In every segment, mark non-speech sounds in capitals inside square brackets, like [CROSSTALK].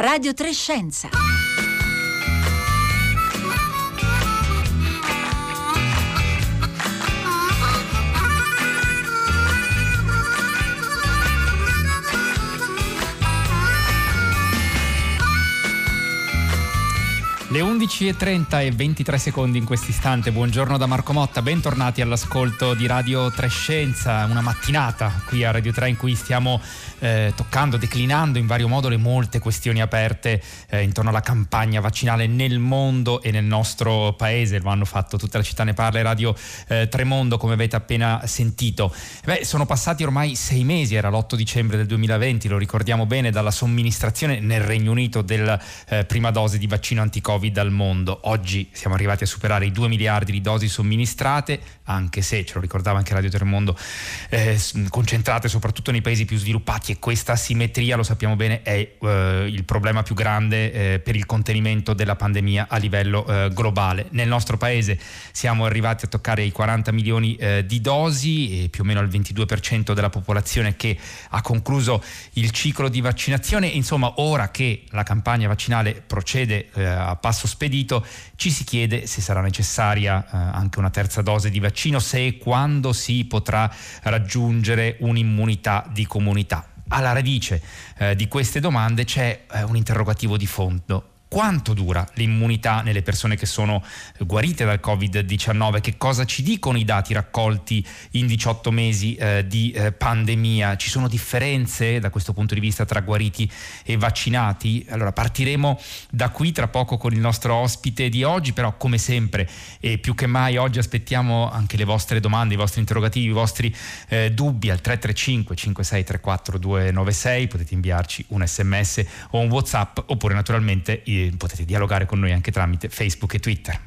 Radio Trescenza. Le 11.30 e 23 secondi in questo istante. Buongiorno da Marco Motta, bentornati all'ascolto di Radio Trescenza, una mattinata qui a Radio 3 in cui stiamo eh, toccando, declinando in vario modo le molte questioni aperte eh, intorno alla campagna vaccinale nel mondo e nel nostro paese. Lo hanno fatto tutta la città ne parla Radio eh, Tremondo, come avete appena sentito. Beh, sono passati ormai sei mesi, era l'8 dicembre del 2020, lo ricordiamo bene, dalla somministrazione nel Regno Unito della eh, prima dose di vaccino anti-Covid Covid al mondo. Oggi siamo arrivati a superare i 2 miliardi di dosi somministrate, anche se, ce lo ricordava anche Radio Termondo, eh, concentrate soprattutto nei paesi più sviluppati e questa asimmetria, lo sappiamo bene, è eh, il problema più grande eh, per il contenimento della pandemia a livello eh, globale. Nel nostro paese siamo arrivati a toccare i 40 milioni eh, di dosi più o meno il 22% della popolazione che ha concluso il ciclo di vaccinazione. Insomma, ora che la campagna vaccinale procede eh, a passo passo spedito, ci si chiede se sarà necessaria eh, anche una terza dose di vaccino, se e quando si potrà raggiungere un'immunità di comunità. Alla radice eh, di queste domande c'è eh, un interrogativo di fondo quanto dura l'immunità nelle persone che sono guarite dal Covid-19, che cosa ci dicono i dati raccolti in 18 mesi eh, di eh, pandemia, ci sono differenze da questo punto di vista tra guariti e vaccinati? Allora partiremo da qui tra poco con il nostro ospite di oggi, però come sempre e più che mai oggi aspettiamo anche le vostre domande, i vostri interrogativi, i vostri eh, dubbi al 335 5634 296, potete inviarci un sms o un whatsapp oppure naturalmente potete dialogare con noi anche tramite Facebook e Twitter.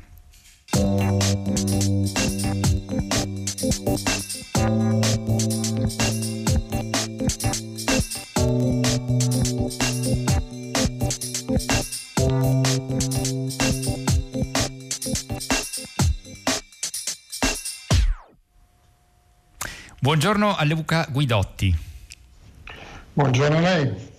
Buongiorno a Luca Guidotti. Buongiorno a lei.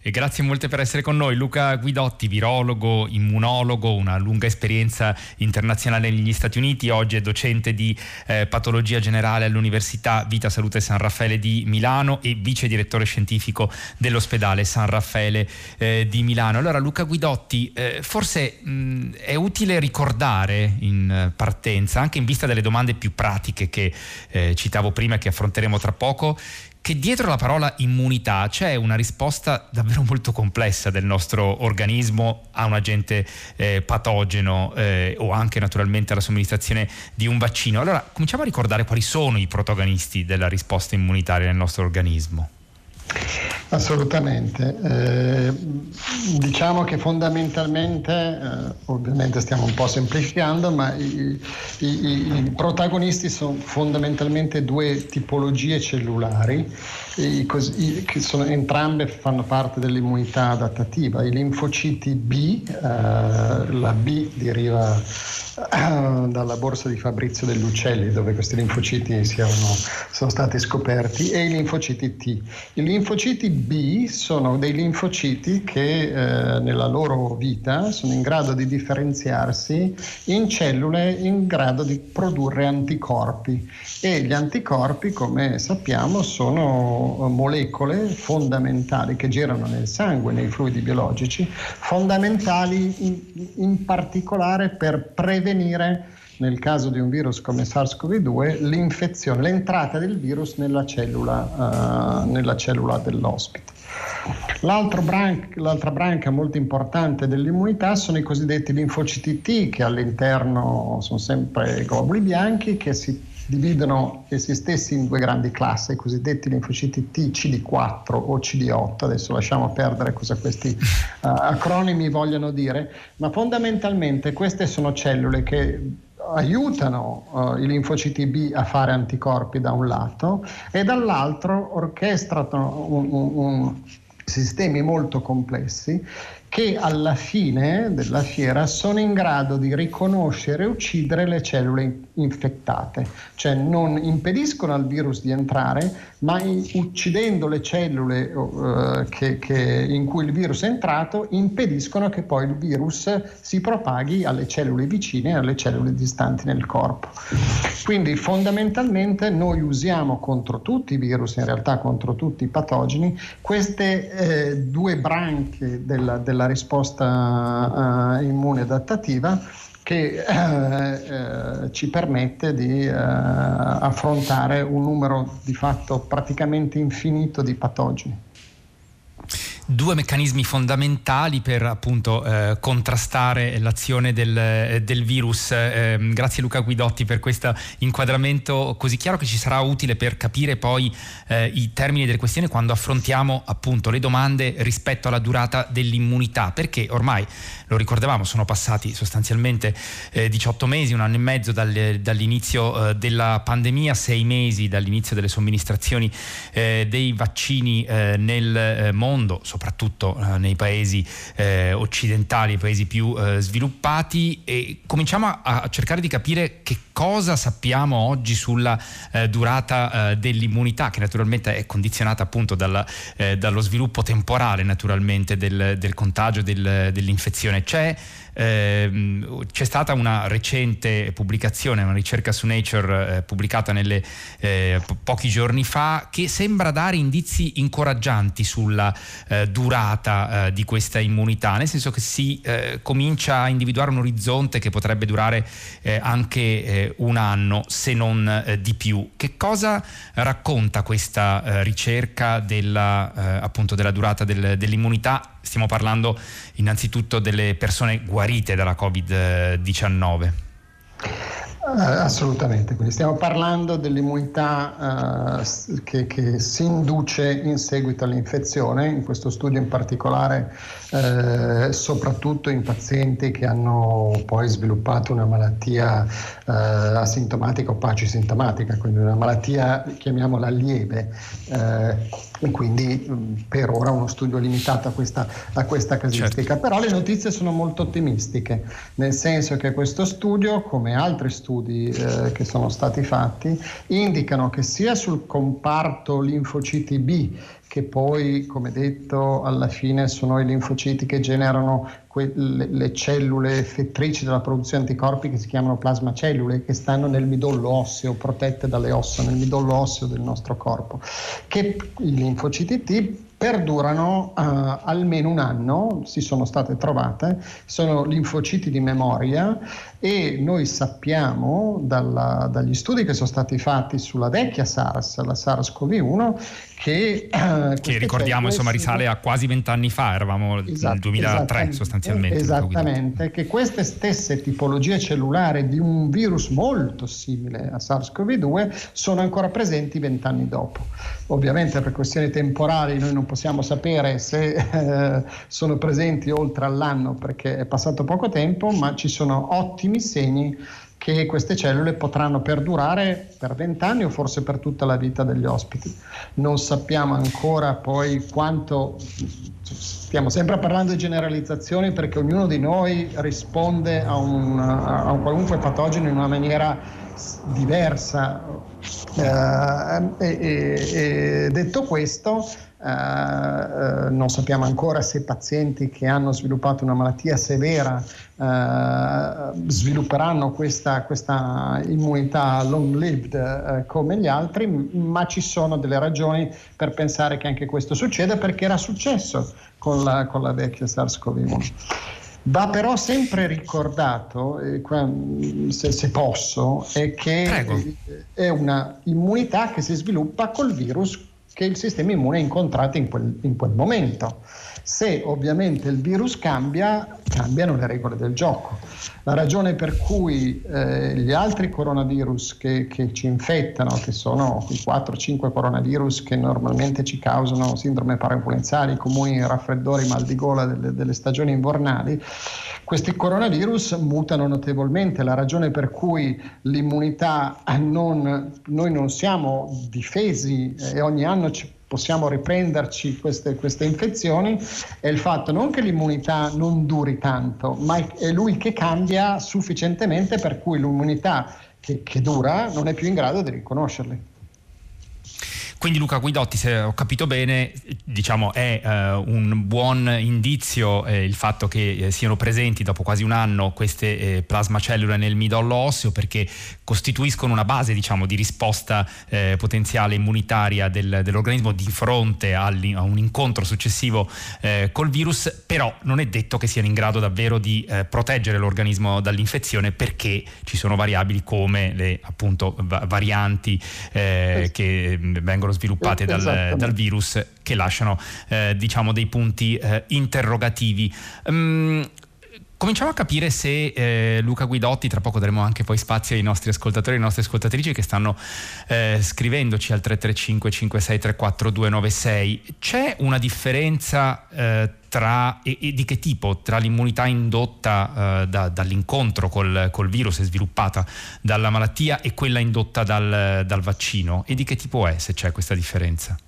E grazie molte per essere con noi. Luca Guidotti, virologo, immunologo, una lunga esperienza internazionale negli Stati Uniti, oggi è docente di eh, patologia generale all'Università Vita Salute San Raffaele di Milano e vice direttore scientifico dell'ospedale San Raffaele eh, di Milano. Allora Luca Guidotti, eh, forse mh, è utile ricordare in partenza, anche in vista delle domande più pratiche che eh, citavo prima e che affronteremo tra poco, che dietro la parola immunità c'è una risposta davvero molto complessa del nostro organismo a un agente eh, patogeno eh, o anche naturalmente alla somministrazione di un vaccino. Allora cominciamo a ricordare quali sono i protagonisti della risposta immunitaria nel nostro organismo. Assolutamente. Eh, diciamo che fondamentalmente, eh, ovviamente stiamo un po' semplificando, ma i, i, i protagonisti sono fondamentalmente due tipologie cellulari così, che sono, entrambe fanno parte dell'immunità adattativa. I linfociti B, eh, la B deriva eh, dalla borsa di Fabrizio dell'Uccelli dove questi linfociti siano, sono stati scoperti e i linfociti T. I linfociti B sono dei linfociti che eh, nella loro vita sono in grado di differenziarsi in cellule in grado di produrre anticorpi. E gli anticorpi come sappiamo sono molecole fondamentali che girano nel sangue, nei fluidi biologici, fondamentali in, in particolare per prevenire nel caso di un virus come SARS-CoV-2 l'infezione, l'entrata del virus nella cellula, uh, nella cellula dell'ospite. Branca, l'altra branca molto importante dell'immunità sono i cosiddetti linfociti T che all'interno sono sempre globuli bianchi che si dividono essi stessi in due grandi classi, i cosiddetti linfociti T, CD4 o CD8, adesso lasciamo perdere cosa questi uh, acronimi vogliono dire, ma fondamentalmente queste sono cellule che aiutano uh, i linfociti B a fare anticorpi da un lato e dall'altro orchestrano un, un, un sistemi molto complessi che alla fine della fiera sono in grado di riconoscere e uccidere le cellule infettate, cioè non impediscono al virus di entrare, ma uccidendo le cellule uh, che, che, in cui il virus è entrato, impediscono che poi il virus si propaghi alle cellule vicine e alle cellule distanti nel corpo. Quindi fondamentalmente noi usiamo contro tutti i virus, in realtà contro tutti i patogeni, queste eh, due branche della, della risposta uh, immune adattativa che eh, eh, ci permette di eh, affrontare un numero di fatto praticamente infinito di patogeni due meccanismi fondamentali per appunto eh, contrastare l'azione del, eh, del virus. Eh, grazie Luca Guidotti per questo inquadramento così chiaro che ci sarà utile per capire poi eh, i termini delle questioni quando affrontiamo appunto le domande rispetto alla durata dell'immunità, perché ormai lo ricordavamo sono passati sostanzialmente 18 eh, mesi, un anno e mezzo dal, dall'inizio eh, della pandemia, sei mesi dall'inizio delle somministrazioni dei vaccini nel mondo, soprattutto eh, nei paesi eh, occidentali, nei paesi più eh, sviluppati e cominciamo a, a, cercare di capire che cosa sappiamo oggi sulla durata dell'immunità che naturalmente è condizionata appunto dalla, dallo sviluppo temporale naturalmente del, del contagio, del, dell'infezione. C'è eh, c'è stata una recente pubblicazione, una ricerca su Nature eh, pubblicata nelle, eh, po- pochi giorni fa che sembra dare indizi incoraggianti sulla eh, durata eh, di questa immunità, nel senso che si eh, comincia a individuare un orizzonte che potrebbe durare anche un anno, se non di più. Che cosa racconta questa ricerca della, appunto della durata del, dell'immunità? Stiamo parlando innanzitutto delle persone guarite dalla Covid-19. Uh, assolutamente, quindi stiamo parlando dell'immunità uh, che, che, si induce in seguito all'infezione, in questo studio in particolare uh, soprattutto in pazienti che hanno poi sviluppato una malattia asintomatica o pacisintomatica, quindi una malattia chiamiamola lieve e quindi mm, per ora uno studio limitato a questa, a questa casistica. Certo. Però le notizie sono molto ottimistiche, nel senso che questo studio, come altri studi eh, che sono stati fatti, indicano che sia sul comparto linfociti B, che poi, come detto, alla fine sono i linfociti che generano que- le, le, cellule effettrici della produzione anticorpi che si chiamano plasmacellule, che stanno nel midollo osseo, protette dalle ossa, nel midollo osseo del nostro corpo, che i linfociti T perdurano uh, almeno un anno, si sono state trovate, sono linfociti di memoria e noi sappiamo dalla, dagli studi che sono stati fatti sulla vecchia SARS, la SARS-CoV-1, che... Uh, che ricordiamo insomma risale a quasi vent'anni fa, eravamo esatto, nel 2003 sostanzialmente. Esattamente, che queste stesse tipologie cellulari di un virus molto simile a SARS-CoV-2 sono ancora presenti vent'anni dopo. Ovviamente per questioni temporali noi non possiamo sapere se eh, sono presenti oltre all'anno perché è passato poco tempo, ma ci sono ottimi segni che queste cellule potranno perdurare per vent'anni o forse per tutta la vita degli ospiti. Non sappiamo ancora poi quanto, stiamo sempre parlando di generalizzazioni perché ognuno di noi risponde a un, a un qualunque patogeno in una maniera diversa. Eh, e, e, detto questo, eh, non sappiamo ancora se pazienti che hanno sviluppato una malattia severa eh, svilupperanno questa, questa, immunità long lived eh, come gli altri, ma ci sono delle ragioni per pensare che anche questo succeda perché era successo con la, con la vecchia SARS-CoV-1. Va però sempre ricordato, eh, se, se, posso, è che Prego. è una immunità che si sviluppa col virus che il sistema immune ha incontrato in quel, in quel momento. Se ovviamente il virus cambia, cambiano le regole del gioco. La ragione per cui eh, gli altri coronavirus che, che, ci infettano, che sono i 4-5 coronavirus che normalmente ci causano sindrome parainfluenzali, comuni raffreddori, mal di gola delle, delle stagioni invernali, questi coronavirus mutano notevolmente. La ragione per cui l'immunità non, noi non siamo difesi eh, e ogni anno ci possiamo riprenderci queste, queste, infezioni è il fatto non che l'immunità non duri tanto, ma è lui che cambia sufficientemente per cui l'immunità che, che dura non è più in grado di riconoscerli. Quindi Luca Guidotti, se ho capito bene, diciamo, è eh, un buon indizio eh, il fatto che eh, siano presenti dopo quasi un anno queste eh, plasmacellule nel midollo osseo perché costituiscono una base diciamo, di risposta eh, potenziale immunitaria del, dell'organismo di fronte a un incontro successivo col virus, però non è detto che siano in grado davvero di proteggere l'organismo dall'infezione perché ci sono variabili come le appunto va- varianti che vengono vengono sviluppate dal, dal virus che lasciano eh, diciamo dei punti eh, interrogativi. Um, Cominciamo a capire se eh, Luca Guidotti, tra poco daremo anche poi spazio ai nostri ascoltatori e alle nostre ascoltatrici che stanno eh, scrivendoci al 335 5634 296, c'è una differenza eh, tra, e, e, di che tipo? Tra l'immunità indotta eh, da, dall'incontro col, col, virus e sviluppata dalla malattia e quella indotta dal, dal vaccino? E di che tipo è se c'è questa differenza?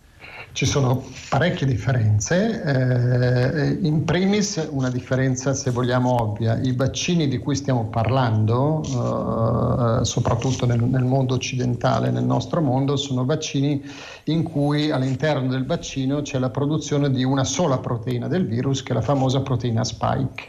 Ci sono parecchie differenze, eh, in primis una differenza se vogliamo ovvia, i vaccini di cui stiamo parlando, eh, soprattutto nel, nel, mondo occidentale, nel nostro mondo, sono vaccini in cui all'interno del vaccino c'è la produzione di una sola proteina del virus, che è la famosa proteina spike.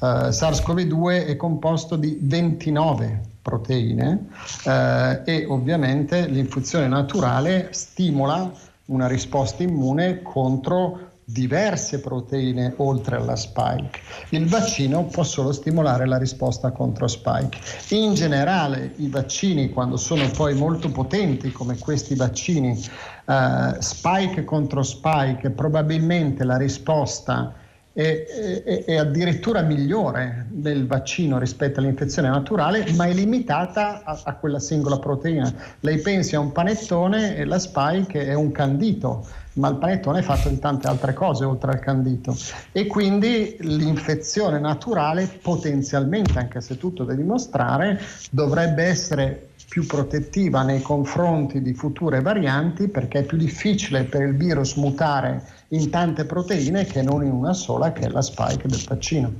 Eh, SARS-CoV-2 è composto di 29 proteine eh, e ovviamente l'infusione naturale stimola una risposta immune contro diverse proteine oltre alla spike. Il vaccino può solo stimolare la risposta contro spike. In generale i vaccini quando sono poi molto potenti come questi vaccini eh, spike contro spike probabilmente la risposta è, è, è, addirittura migliore del vaccino rispetto all'infezione naturale, ma è limitata a, a, quella singola proteina. Lei pensi a un panettone e la spike è un candito, ma il panettone è fatto di tante altre cose oltre al candito. E quindi l'infezione naturale potenzialmente, anche se tutto da dimostrare, dovrebbe essere più protettiva nei confronti di future varianti perché è più difficile per il virus mutare in tante proteine che non in una sola che è la spike del vaccino.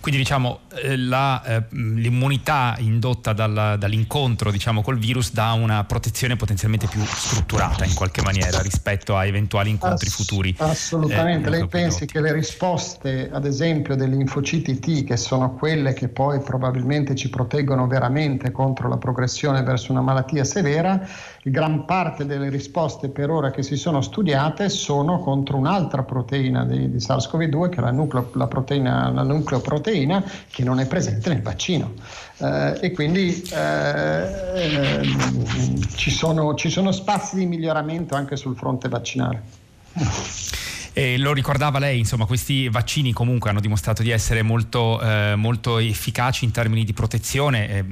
Quindi diciamo eh, la, eh, l'immunità indotta dal, dall'incontro diciamo, col virus dà una protezione potenzialmente più strutturata in qualche maniera rispetto a eventuali incontri Ass- futuri. Assolutamente, eh, lei pensi che le risposte ad esempio delle linfociti T, che sono quelle che poi probabilmente ci proteggono veramente contro la progressione verso una malattia severa, gran parte delle risposte per ora che si sono studiate sono contro un'altra proteina di, di SARS-CoV-2 che è la, nucleo, la, proteina, la nucleoproteina che non è presente nel vaccino. Eh, e quindi eh, ci, sono, ci sono spazi di miglioramento anche sul fronte vaccinale. E lo ricordava lei, insomma, questi vaccini comunque hanno dimostrato di essere molto, eh, molto efficaci in termini di protezione. È,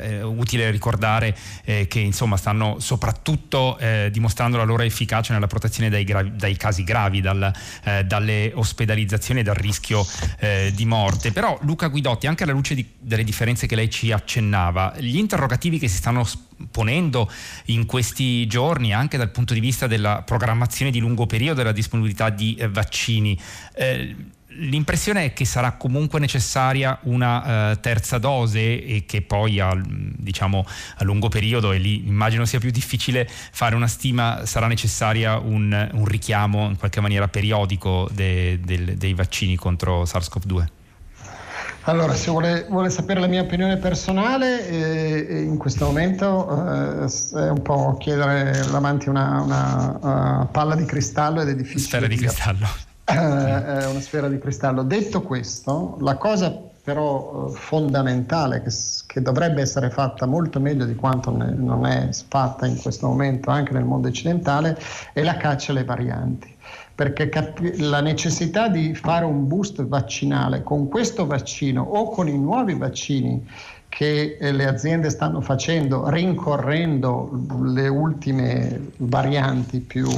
è utile ricordare eh, che insomma, stanno soprattutto eh, dimostrando la loro efficacia nella protezione dai, gravi, dai casi gravi, dal, eh, dalle ospedalizzazioni e dal rischio eh, di morte. Però Luca Guidotti, anche alla luce di, delle differenze che lei ci accennava, gli interrogativi che si stanno ponendo in questi giorni anche dal punto di vista della programmazione di lungo periodo della disponibilità di eh, vaccini. Eh, l'impressione è che sarà comunque necessaria una uh, terza dose e che poi a, diciamo, a, lungo periodo, e lì immagino sia più difficile fare una stima, sarà necessaria un, un richiamo in qualche maniera periodico de, de, dei vaccini contro SARS-CoV-2. Allora, se vuole, vuole, sapere la mia opinione personale, eh, in questo momento eh, è un po' chiedere davanti una, una uh, palla di cristallo ed è difficile. Sfera di cristallo. Eh, è una sfera di cristallo. Detto questo, la cosa però eh, fondamentale che, che, dovrebbe essere fatta molto meglio di quanto ne, non è fatta in questo momento anche nel mondo occidentale è la caccia alle varianti perché la necessità di fare un boost vaccinale con questo vaccino o con i nuovi vaccini che eh, le aziende stanno facendo rincorrendo le ultime varianti più,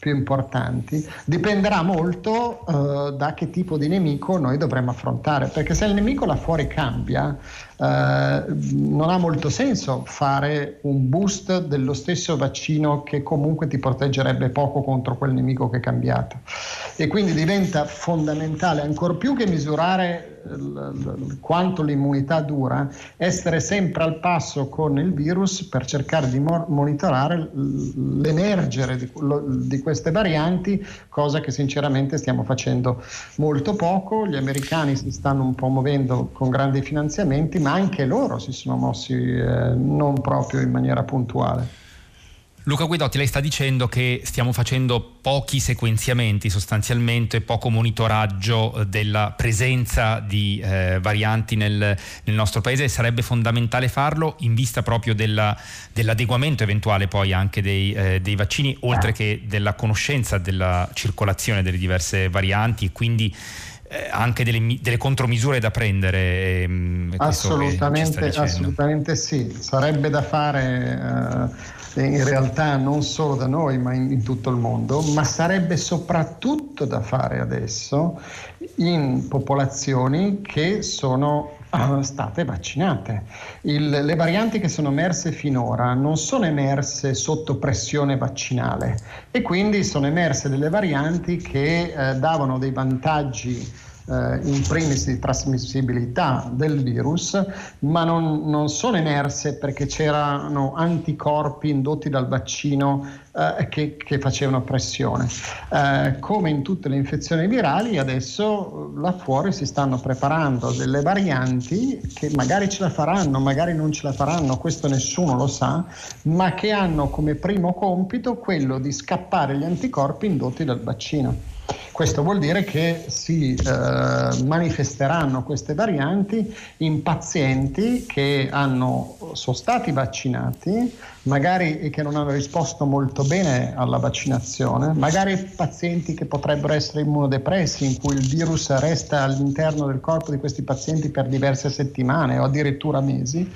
più importanti, dipenderà molto eh, da che tipo di nemico noi dovremo affrontare, perché se il nemico là fuori cambia, eh, non ha molto senso fare un boost dello stesso vaccino che comunque ti proteggerebbe poco contro quel nemico che è cambiato. E quindi diventa fondamentale, ancor più che misurare quanto l'immunità dura, essere sempre al passo con il virus per cercare di monitorare l'emergere di, di queste varianti, cosa che sinceramente stiamo facendo molto poco. Gli americani si stanno un po' muovendo con grandi finanziamenti, ma anche loro si sono mossi eh, non proprio in maniera puntuale. Luca Guidotti, lei sta dicendo che stiamo facendo pochi sequenziamenti sostanzialmente, poco monitoraggio eh, della presenza di eh, varianti nel, nel, nostro paese e sarebbe fondamentale farlo in vista proprio della, dell'adeguamento eventuale poi anche dei, eh, dei, vaccini, oltre che della conoscenza della circolazione delle diverse varianti e quindi eh, anche delle, delle, contromisure da prendere. Ehm, assolutamente, assolutamente sì, sarebbe da fare. Eh, in realtà non solo da noi ma in, in, tutto il mondo, ma sarebbe soprattutto da fare adesso in popolazioni che sono uh, state vaccinate. Il, le varianti che sono emerse finora non sono emerse sotto pressione vaccinale e quindi sono emerse delle varianti che uh, davano dei vantaggi eh, in primis di trasmissibilità del virus, ma non, non, sono emerse perché c'erano anticorpi indotti dal vaccino eh, che, che, facevano pressione. Eh, come in tutte le infezioni virali, adesso là fuori si stanno preparando delle varianti che magari ce la faranno, magari non ce la faranno, questo nessuno lo sa, ma che hanno come primo compito quello di scappare gli anticorpi indotti dal vaccino. Questo vuol dire che si eh, manifesteranno queste varianti in pazienti che hanno, sono stati vaccinati, magari che non hanno risposto molto bene alla vaccinazione, magari pazienti che potrebbero essere immunodepressi, in cui il virus resta all'interno del corpo di questi pazienti per diverse settimane o addirittura mesi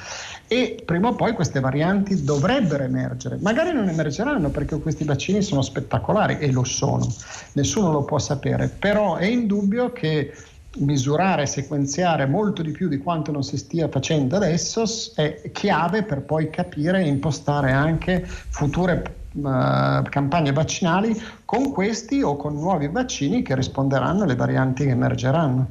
e prima o poi queste varianti dovrebbero emergere. Magari non emergeranno perché questi vaccini sono spettacolari e lo sono, nessuno lo può sapere, però è indubbio che misurare sequenziare molto di più di quanto non si stia facendo adesso è chiave per poi capire e impostare anche future Uh, campagne vaccinali con questi o con nuovi vaccini che risponderanno alle varianti che emergeranno.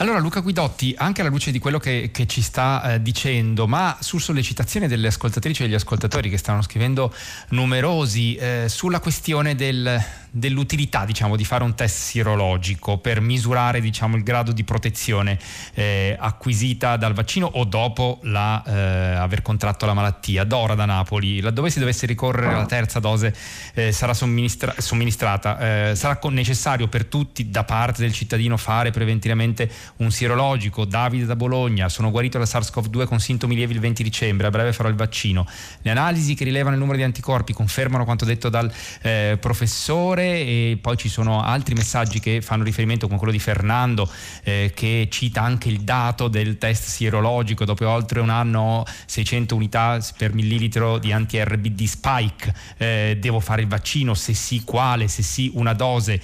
Allora Luca Guidotti, anche alla luce di quello che, che ci sta eh, dicendo, ma su sollecitazione delle ascoltatrici e degli ascoltatori che stanno scrivendo numerosi eh, sulla questione del, dell'utilità diciamo, di fare un test sierologico per misurare diciamo, il grado di protezione eh, acquisita dal vaccino o dopo la, eh, aver contratto la malattia. Dora da Napoli, laddove si dovesse ricorrere alla terza dose eh, sarà somministra- somministrata, eh, sarà necessario per tutti da parte del cittadino fare preventivamente un sierologico. Davide da Bologna, sono guarito da SARS-CoV-2 con sintomi lievi il 20 dicembre, a breve farò il vaccino. Le analisi che rilevano il numero di anticorpi confermano quanto detto dal eh, professore ore e poi ci sono altri messaggi che fanno riferimento come quello di Fernando eh, che cita anche il dato del test sierologico. Dopo oltre un anno 600 unità per millilitro di anti-RBD spike. Eh, devo fare il vaccino? Se sì quale? Se sì una dose?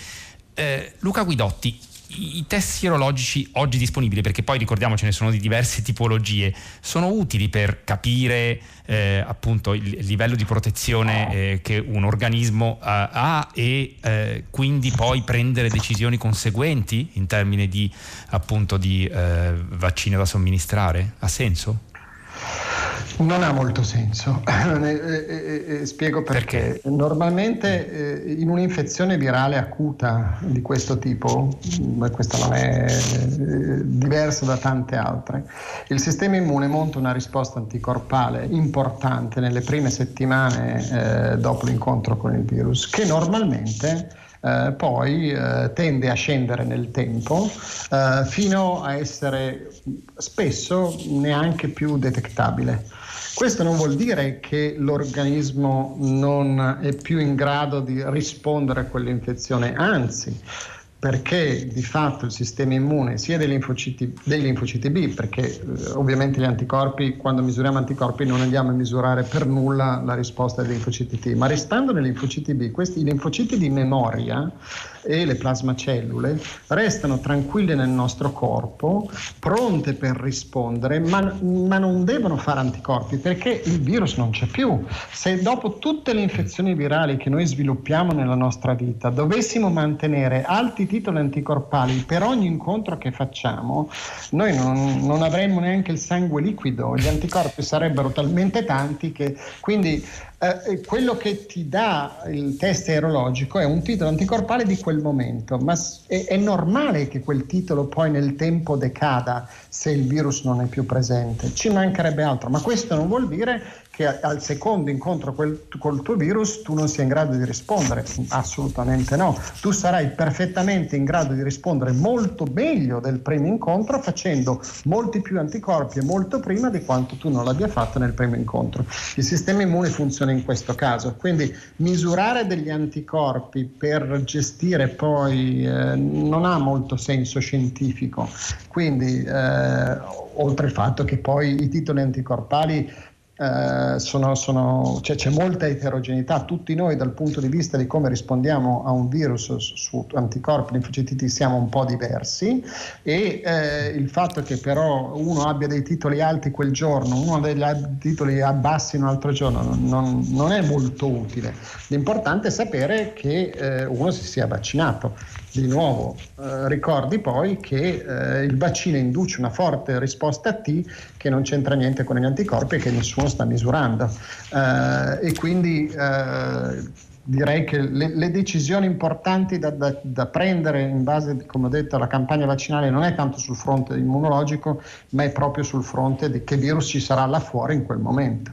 Eh, Luca Guidotti i test sierologici oggi disponibili, perché poi ricordiamo ce ne sono di diverse tipologie, sono utili per capire eh, appunto il livello di protezione eh, che un organismo eh, ha e eh, quindi poi prendere decisioni conseguenti in termini di appunto di eh, vaccino da somministrare? Ha senso? Non ha molto senso, [CLEARS THROAT] spiego perché. perché. Normalmente eh, in un'infezione virale acuta di questo tipo, ma questa non è eh, diversa da tante altre, il sistema immune monta una risposta anticorpale importante nelle prime settimane eh, dopo l'incontro con il virus, che normalmente eh, poi eh, tende a scendere nel tempo eh, fino a essere spesso neanche più detectabile. Questo non vuol dire che l'organismo non è più in grado di rispondere a quell'infezione, anzi, perché di fatto il sistema immune sia dei linfociti, dei linfociti B, perché eh, ovviamente gli anticorpi, quando misuriamo anticorpi non andiamo a misurare per nulla la risposta dei linfociti T, ma restando nei linfociti B, questi linfociti di memoria e le plasmacellule restano tranquille nel nostro corpo, pronte per rispondere, ma, ma non devono fare anticorpi perché il virus non c'è più. Se dopo tutte le infezioni virali che noi sviluppiamo nella nostra vita dovessimo mantenere alti titoli anticorpali per ogni incontro che facciamo, noi non, non avremmo neanche il sangue liquido, gli anticorpi sarebbero talmente tanti che quindi eh, quello che ti dà il test aerologico è un titolo anticorpale di quel momento, ma è, è, normale che quel titolo poi nel tempo decada se il virus non è più presente, ci mancherebbe altro, ma questo non vuol dire che al secondo incontro quel, col tuo virus tu non sia in grado di rispondere. Assolutamente no. Tu sarai perfettamente in grado di rispondere molto meglio del primo incontro facendo molti più anticorpi e molto prima di quanto tu non l'abbia fatto nel primo incontro. Il sistema immune funziona in questo caso, quindi misurare degli anticorpi per gestire poi eh, non ha molto senso scientifico. Quindi eh, oltre al fatto che poi i titoli anticorpali eh, sono, sono, cioè, c'è molta eterogeneità, tutti noi dal punto di vista di come rispondiamo a un virus su, anticorpi linfocititi siamo un po' diversi. E eh, il fatto che però uno abbia dei titoli alti quel giorno, uno dei titoli bassi un altro giorno non, non è molto utile. L'importante è sapere che eh, uno si sia vaccinato di nuovo eh, ricordi poi che eh, il vaccino induce una forte risposta T che non c'entra niente con gli anticorpi e che nessuno sta misurando. Eh, e quindi eh, direi che le, le decisioni importanti da, da, da, prendere in base, come ho detto, alla campagna vaccinale non è tanto sul fronte immunologico, ma è proprio sul fronte di che virus ci sarà là fuori in quel momento.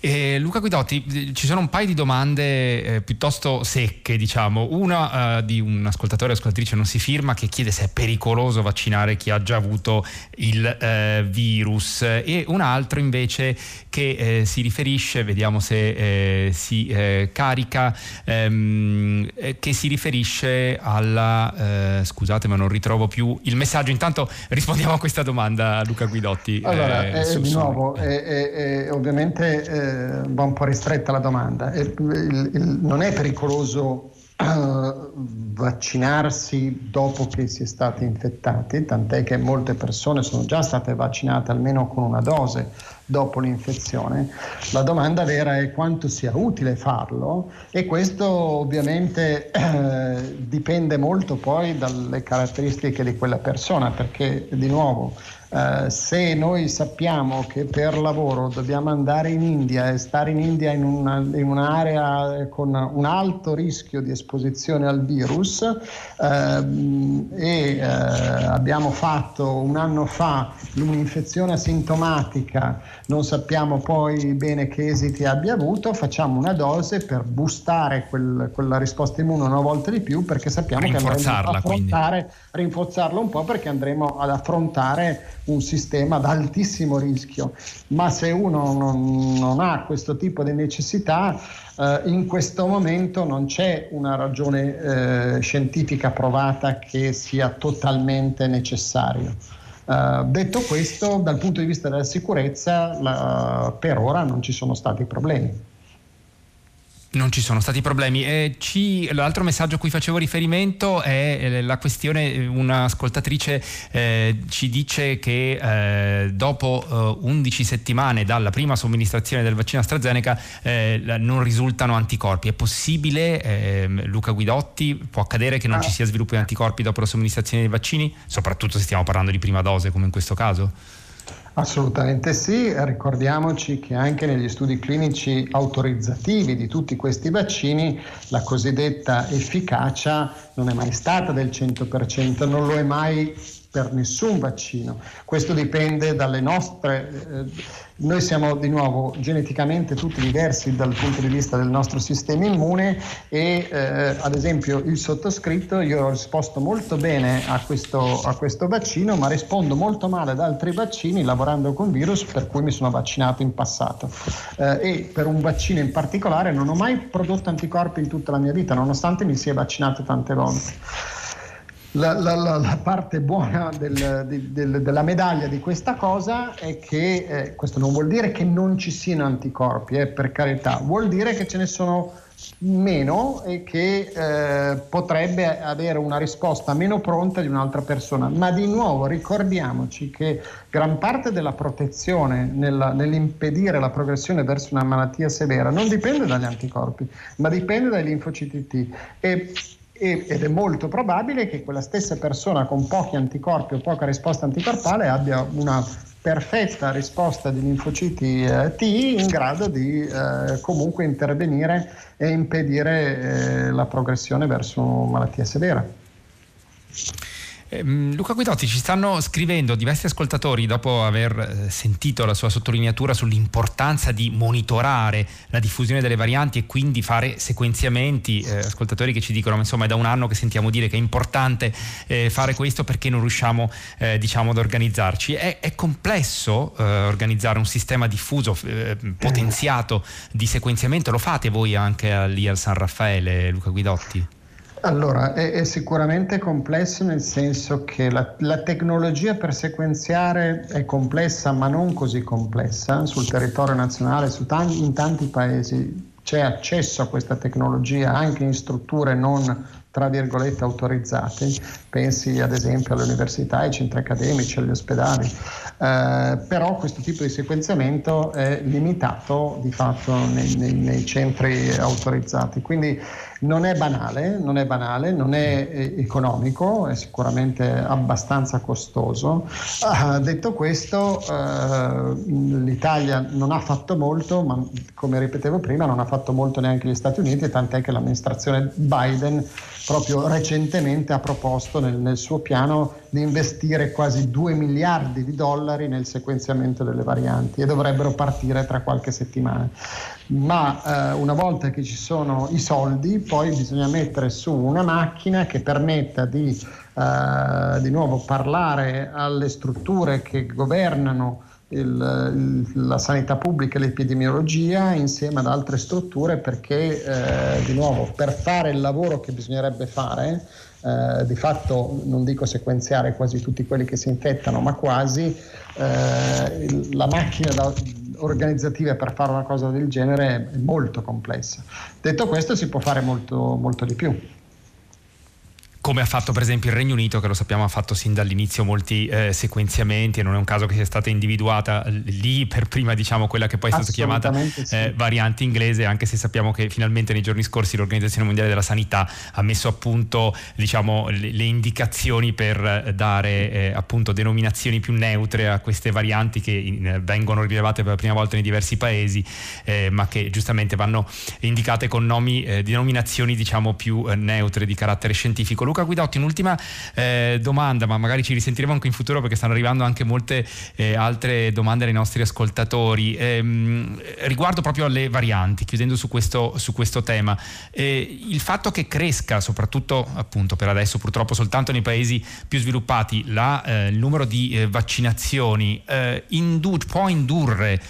Eh, Luca Guidotti, ci sono un paio di domande eh, piuttosto secche, diciamo. Una eh, di un ascoltatore o ascoltatrice non si firma che chiede se è pericoloso vaccinare chi ha già avuto il eh, virus e un altro invece che eh, si riferisce, vediamo se eh, si carica, ehm, che si riferisce alla... scusate ma non ritrovo più il messaggio, intanto rispondiamo a questa domanda Luca Guidotti. Allora, su, di nuovo, ovviamente va un po' ristretta la domanda. Il, il, il, non è pericoloso uh, vaccinarsi dopo che si è stati infettati, tant'è che molte persone sono già state vaccinate almeno con una dose dopo l'infezione. La domanda vera è quanto sia utile farlo e questo ovviamente eh, dipende molto poi dalle caratteristiche di quella persona, perché di nuovo eh, se noi sappiamo che per lavoro dobbiamo andare in India e stare in India in, una, in un'area con un alto rischio di esposizione al virus ehm, e eh, abbiamo fatto un anno fa un'infezione asintomatica, non sappiamo poi bene che esiti abbia avuto, facciamo una dose per boostare quel, quella risposta immune una volta di più perché sappiamo che andremo ad affrontare, rinforzarla un po' perché andremo ad affrontare un sistema ad altissimo rischio, ma se uno non, non ha questo tipo di necessità, eh, in questo momento non c'è una ragione eh, scientifica provata che sia totalmente necessario. Uh, detto questo, dal punto di vista della sicurezza, la, per ora non ci sono stati problemi. Non ci sono stati problemi. Eh, ci, l'altro messaggio a cui facevo riferimento è eh, la questione, eh, un'ascoltatrice eh, ci dice che eh, dopo eh, 11 settimane dalla prima somministrazione del vaccino AstraZeneca non risultano anticorpi. È possibile, ehm, Luca Guidotti, può accadere che non ah. ci sia sviluppo di anticorpi dopo la somministrazione dei vaccini, soprattutto se stiamo parlando di prima dose come in questo caso? Assolutamente. Sì, ricordiamoci che anche negli studi clinici autorizzativi di tutti questi vaccini la cosiddetta efficacia non è mai stata del 100%, non lo è mai per nessun vaccino. Questo dipende dalle nostre... Eh, noi siamo di nuovo geneticamente tutti diversi dal punto di vista del nostro sistema immune e eh, ad esempio il sottoscritto io ho risposto molto bene a questo, a questo vaccino ma rispondo molto male ad altri vaccini lavorando con virus per cui mi sono vaccinato in passato eh, e per un vaccino in particolare non ho mai prodotto anticorpi in tutta la mia vita nonostante mi sia vaccinato tante volte. La, la, la, parte buona del, di, del, della medaglia di questa cosa è che eh, questo non vuol dire che non ci siano anticorpi, eh, per carità, vuol dire che ce ne sono meno e che eh, potrebbe avere una risposta meno pronta di un'altra persona. Ma di nuovo ricordiamoci che gran parte della protezione nella, nell'impedire la progressione verso una malattia severa non dipende dagli anticorpi, ma dipende dai linfociti T. E ed è molto probabile che quella stessa persona con pochi anticorpi o poca risposta anticorpale abbia una perfetta risposta di linfociti eh, T in grado di eh, comunque intervenire e impedire eh, la progressione verso malattia severa. Eh, Luca Guidotti, ci stanno scrivendo diversi ascoltatori dopo aver eh, sentito la sua sottolineatura sull'importanza di monitorare la diffusione delle varianti e quindi fare sequenziamenti, eh, ascoltatori che ci dicono insomma è da un anno che sentiamo dire che è importante eh, fare questo perché non riusciamo diciamo ad organizzarci. È, è complesso organizzare un sistema diffuso, potenziato di sequenziamento, lo fate voi anche lì al San Raffaele, Luca Guidotti? Allora, è, è, sicuramente complesso nel senso che la, la, tecnologia per sequenziare è complessa, ma non così complessa. Sul territorio nazionale, tanti, in tanti paesi c'è accesso a questa tecnologia anche in strutture non tra virgolette autorizzate, pensi ad esempio alle università, ai centri accademici, agli ospedali, eh, però questo tipo di sequenziamento è limitato di fatto nei, nei, nei centri autorizzati, quindi non è banale, non è banale, non è eh, economico, è sicuramente abbastanza costoso. Uh, detto questo, uh, l'Italia non ha fatto molto, ma come ripetevo prima, non ha fatto molto neanche gli Stati Uniti, tant'è che l'amministrazione Biden proprio recentemente ha proposto nel, nel suo piano di investire quasi 2 miliardi di dollari nel sequenziamento delle varianti e dovrebbero partire tra qualche settimana. Ma eh, una volta che ci sono i soldi, poi bisogna mettere su una macchina che permetta di eh, di nuovo parlare alle strutture che governano il, la sanità pubblica e l'epidemiologia insieme ad altre strutture perché eh, di nuovo per fare il lavoro che bisognerebbe fare eh, di fatto non dico sequenziare quasi tutti quelli che si infettano ma quasi eh, la macchina da, organizzativa per fare una cosa del genere è molto complessa. Detto questo si può fare molto, molto di più come ha fatto per esempio il Regno Unito, che lo sappiamo ha fatto sin dall'inizio molti eh, sequenziamenti e non è un caso che sia stata individuata lì per prima diciamo quella che poi è stata chiamata sì. eh, variante inglese, anche se sappiamo che finalmente nei giorni scorsi l'Organizzazione Mondiale della Sanità ha messo a punto diciamo, le, le indicazioni per dare eh, appunto denominazioni più neutre a queste varianti che in, vengono rilevate per la prima volta nei diversi paesi, eh, ma che giustamente vanno indicate con nomi, eh, denominazioni diciamo più eh, neutre di carattere scientifico. Luca Guidotti, un'ultima eh, domanda, ma magari ci risentiremo anche in futuro perché stanno arrivando anche molte eh, altre domande ai nostri ascoltatori. Ehm, riguardo proprio alle varianti, chiudendo su questo, su questo tema, eh, il fatto che cresca, soprattutto appunto per adesso purtroppo soltanto nei paesi più sviluppati, la, eh, il numero di eh, vaccinazioni eh, indu- può indurre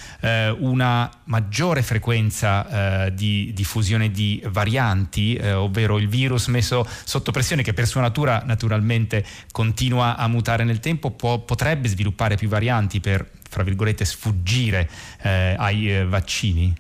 una maggiore frequenza di diffusione di varianti, ovvero il virus messo sotto pressione che per sua natura naturalmente continua a mutare nel tempo, può, potrebbe sviluppare più varianti per, fra virgolette, sfuggire eh, ai eh, vaccini?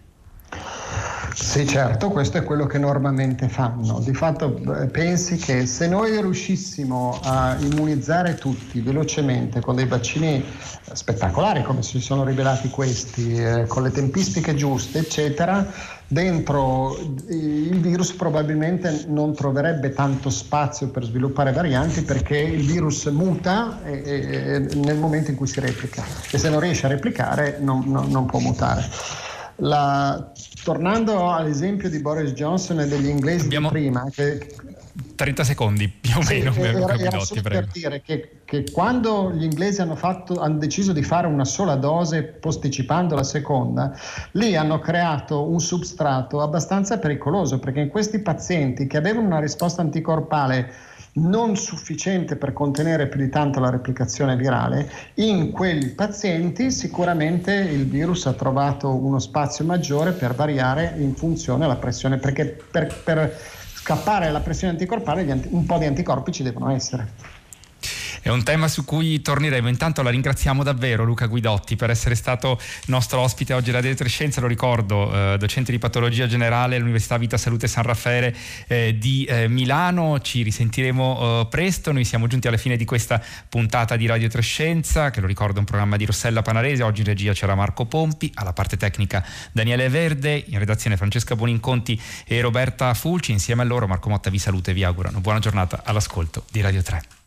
Sì, certo, questo è quello che normalmente fanno. Di fatto pensi che se noi riuscissimo a immunizzare tutti velocemente con dei vaccini spettacolari come si sono rivelati questi, eh, con le tempistiche giuste, eccetera, dentro il virus probabilmente non troverebbe tanto spazio per sviluppare varianti perché il virus muta e, e, nel momento in cui si replica e se non riesce a replicare non, non, non può mutare. La, tornando all'esempio di Boris Johnson e degli inglesi Abbiamo... di prima, che 30 secondi più o meno sì, era, era solo per dire che, che, quando gli inglesi hanno, fatto, hanno, deciso di fare una sola dose posticipando la seconda, lì hanno creato un substrato abbastanza pericoloso perché in questi pazienti che avevano una risposta anticorpale non sufficiente per contenere più di tanto la replicazione virale, in quei pazienti sicuramente il virus ha trovato uno spazio maggiore per variare in funzione alla pressione, perché per, per scappare la pressione anticorpale un po' di anticorpi ci devono essere. È un tema su cui torneremo. Intanto la ringraziamo davvero Luca Guidotti per essere stato nostro ospite oggi alla Dietro Scienza, lo ricordo, eh, docente di patologia generale all'Università Vita Salute San Raffaele eh, di eh, Milano. Ci risentiremo eh, presto. Noi siamo giunti alla fine di questa puntata di Radio Trescenza, che lo ricordo è un programma di Rossella Panarese. Oggi in regia c'era Marco Pompi, alla parte tecnica Daniele Verde, in redazione Francesca Boninconti e Roberta Fulci. Insieme a loro Marco Motta vi saluta e vi augura una buona giornata all'ascolto di Radio 3.